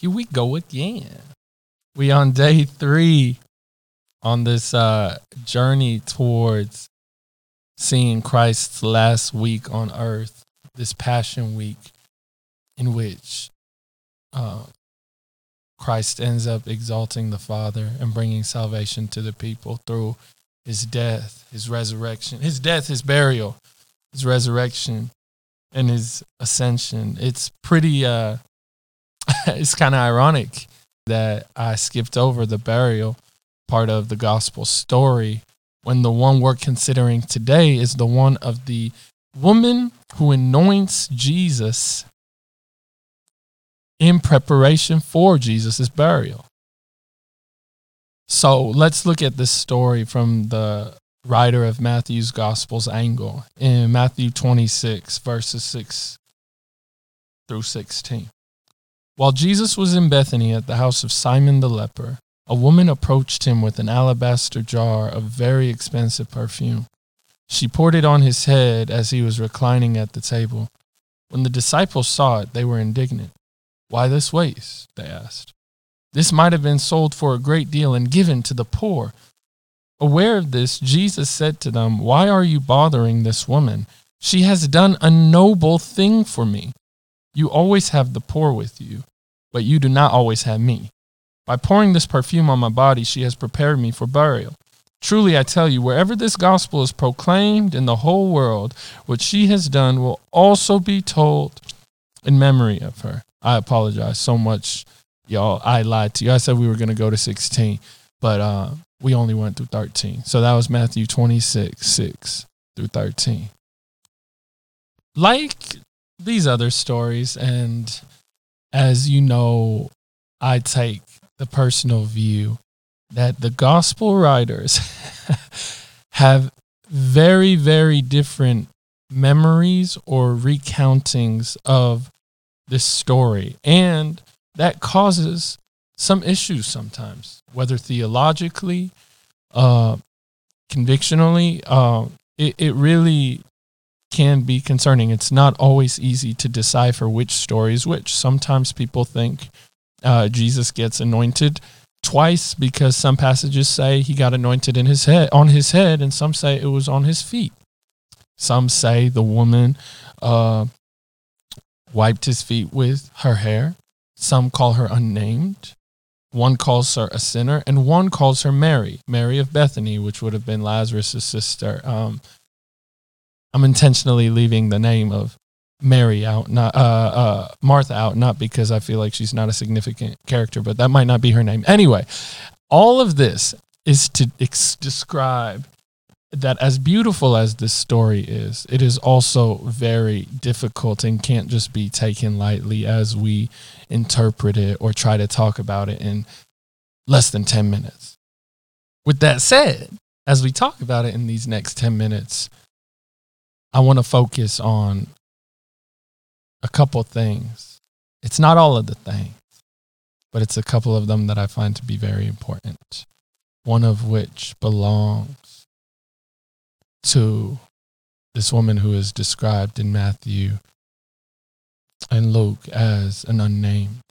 here we go again. We on day three on this uh, journey towards seeing Christ's last week on earth, this Passion Week, in which uh, Christ ends up exalting the Father and bringing salvation to the people through his death, his resurrection, his death, his burial, his resurrection, and his ascension. It's pretty, uh, it's kind of ironic that I skipped over the burial part of the gospel story when the one we're considering today is the one of the woman who anoints Jesus in preparation for Jesus' burial. So let's look at this story from the writer of Matthew's Gospel's angle in Matthew 26, verses 6 through 16. While Jesus was in Bethany at the house of Simon the leper, a woman approached him with an alabaster jar of very expensive perfume. She poured it on his head as he was reclining at the table. When the disciples saw it, they were indignant. Why this waste? They asked. This might have been sold for a great deal and given to the poor. Aware of this, Jesus said to them, Why are you bothering this woman? She has done a noble thing for me. You always have the poor with you, but you do not always have me. By pouring this perfume on my body, she has prepared me for burial. Truly, I tell you, wherever this gospel is proclaimed in the whole world, what she has done will also be told in memory of her. I apologize so much, y'all. I lied to you. I said we were going to go to 16, but uh, we only went through 13. So that was Matthew 26, 6 through 13. Like these other stories. And as you know, I take the personal view that the gospel writers have very, very different memories or recountings of this story. And that causes some issues sometimes, whether theologically, uh, convictionally. Uh, it, it really can be concerning. It's not always easy to decipher which story is which. Sometimes people think uh, Jesus gets anointed twice because some passages say he got anointed in his head on his head, and some say it was on his feet. Some say the woman uh, wiped his feet with her hair. Some call her unnamed. One calls her a sinner, and one calls her Mary, Mary of Bethany, which would have been Lazarus' sister. Um, I'm intentionally leaving the name of Mary out, not uh, uh, Martha out, not because I feel like she's not a significant character, but that might not be her name. Anyway, all of this is to ex- describe that as beautiful as this story is, it is also very difficult and can't just be taken lightly as we interpret it or try to talk about it in less than 10 minutes. With that said, as we talk about it in these next 10 minutes, I want to focus on a couple things. It's not all of the things, but it's a couple of them that I find to be very important. One of which belongs to this woman who is described in Matthew and Luke as an unnamed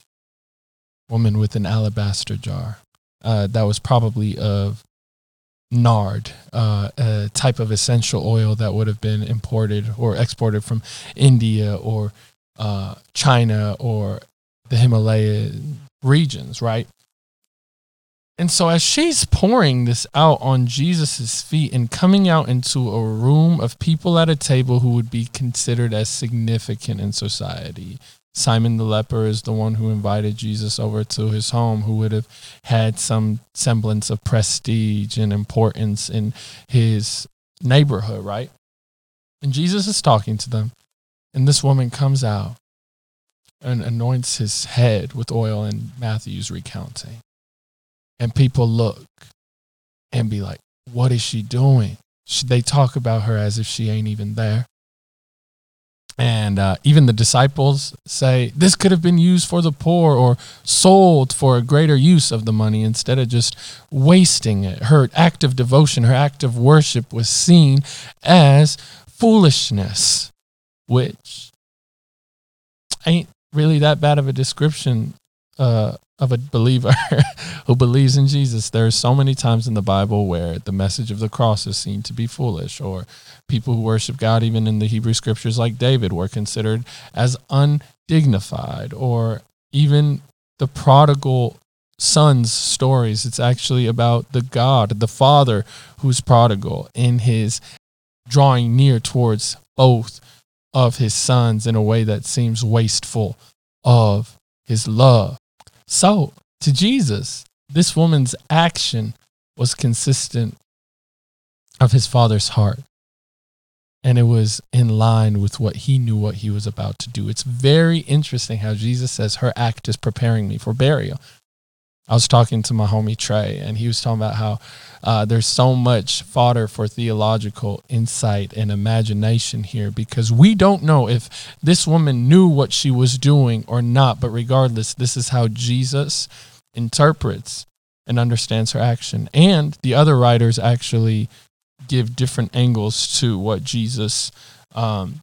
woman with an alabaster jar. Uh, that was probably of nard, uh, a type of essential oil that would have been imported or exported from India or uh, China or the Himalaya regions, right? And so, as she's pouring this out on Jesus' feet and coming out into a room of people at a table who would be considered as significant in society, Simon the leper is the one who invited Jesus over to his home, who would have had some semblance of prestige and importance in his neighborhood, right? And Jesus is talking to them, and this woman comes out and anoints his head with oil, and Matthew's recounting. And people look and be like, What is she doing? They talk about her as if she ain't even there. And uh, even the disciples say this could have been used for the poor or sold for a greater use of the money instead of just wasting it. Her act of devotion, her act of worship was seen as foolishness, which ain't really that bad of a description uh, of a believer who believes in Jesus, there are so many times in the Bible where the message of the cross is seen to be foolish, or people who worship God, even in the Hebrew scriptures, like David, were considered as undignified, or even the prodigal son's stories. It's actually about the God, the Father, who's prodigal in his drawing near towards both of his sons in a way that seems wasteful of his love. So, to Jesus, this woman's action was consistent of his father's heart. And it was in line with what he knew what he was about to do. It's very interesting how Jesus says, Her act is preparing me for burial. I was talking to my homie Trey, and he was talking about how uh, there's so much fodder for theological insight and imagination here because we don't know if this woman knew what she was doing or not. But regardless, this is how Jesus interprets and understands her action. And the other writers actually give different angles to what Jesus um,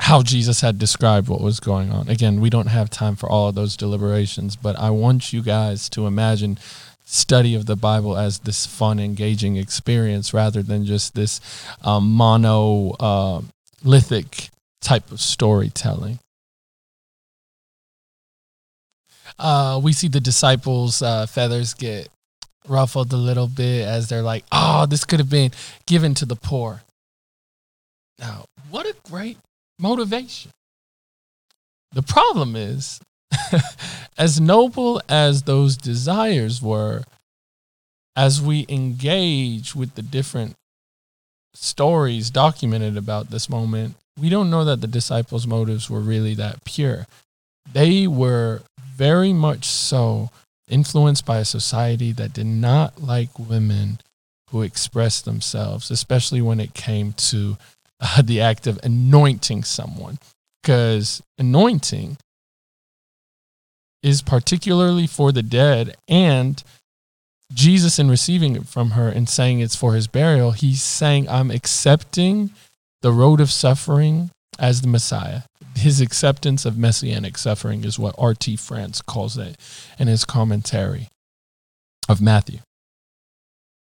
how Jesus had described what was going on. Again, we don't have time for all of those deliberations, but I want you guys to imagine study of the Bible as this fun, engaging experience rather than just this um, monolithic type of storytelling. Uh, we see the disciples' uh, feathers get ruffled a little bit as they're like, oh, this could have been given to the poor. Now, what a great motivation. The problem is, as noble as those desires were, as we engage with the different stories documented about this moment, we don't know that the disciples' motives were really that pure. They were very much so influenced by a society that did not like women who expressed themselves, especially when it came to uh, the act of anointing someone because anointing is particularly for the dead and Jesus in receiving it from her and saying it's for his burial he's saying I'm accepting the road of suffering as the Messiah his acceptance of messianic suffering is what R.T. France calls it in his commentary of Matthew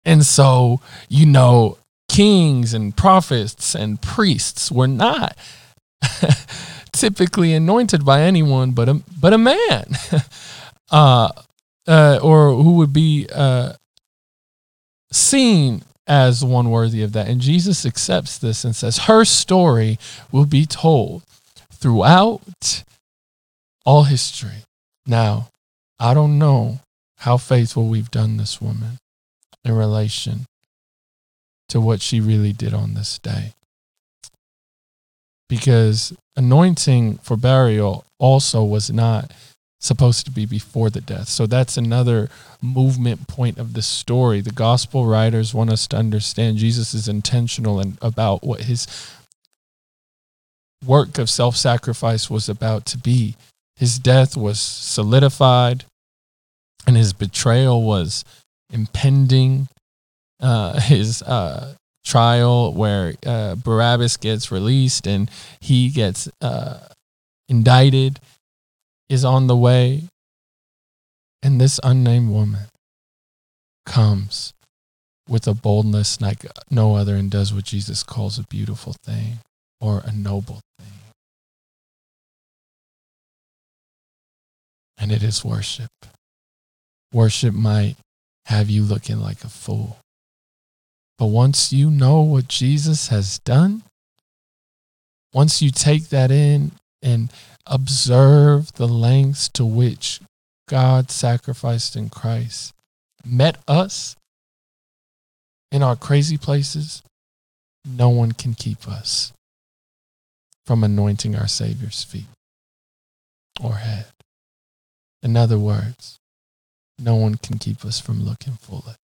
and so you know kings and prophets and priests were not typically anointed by anyone but a but a man, uh, uh, or who would be uh, seen as one worthy of that. And Jesus accepts this and says, "Her story will be told throughout all history." Now, I don't know how faithful we've done this woman in relation to what she really did on this day. Because anointing for burial also was not supposed to be before the death. So that's another movement point of the story. The gospel writers want us to understand Jesus is intentional and about what his work of self-sacrifice was about to be. His death was solidified and his betrayal was impending uh, his uh, trial where uh, Barabbas gets released and he gets uh, indicted is on the way. And this unnamed woman comes with a boldness like no other and does what Jesus calls a beautiful thing or a noble thing. And it is worship. Worship might have you looking like a fool. But once you know what Jesus has done, once you take that in and observe the lengths to which God sacrificed in Christ, met us in our crazy places, no one can keep us from anointing our Savior's feet or head. In other words, no one can keep us from looking foolish.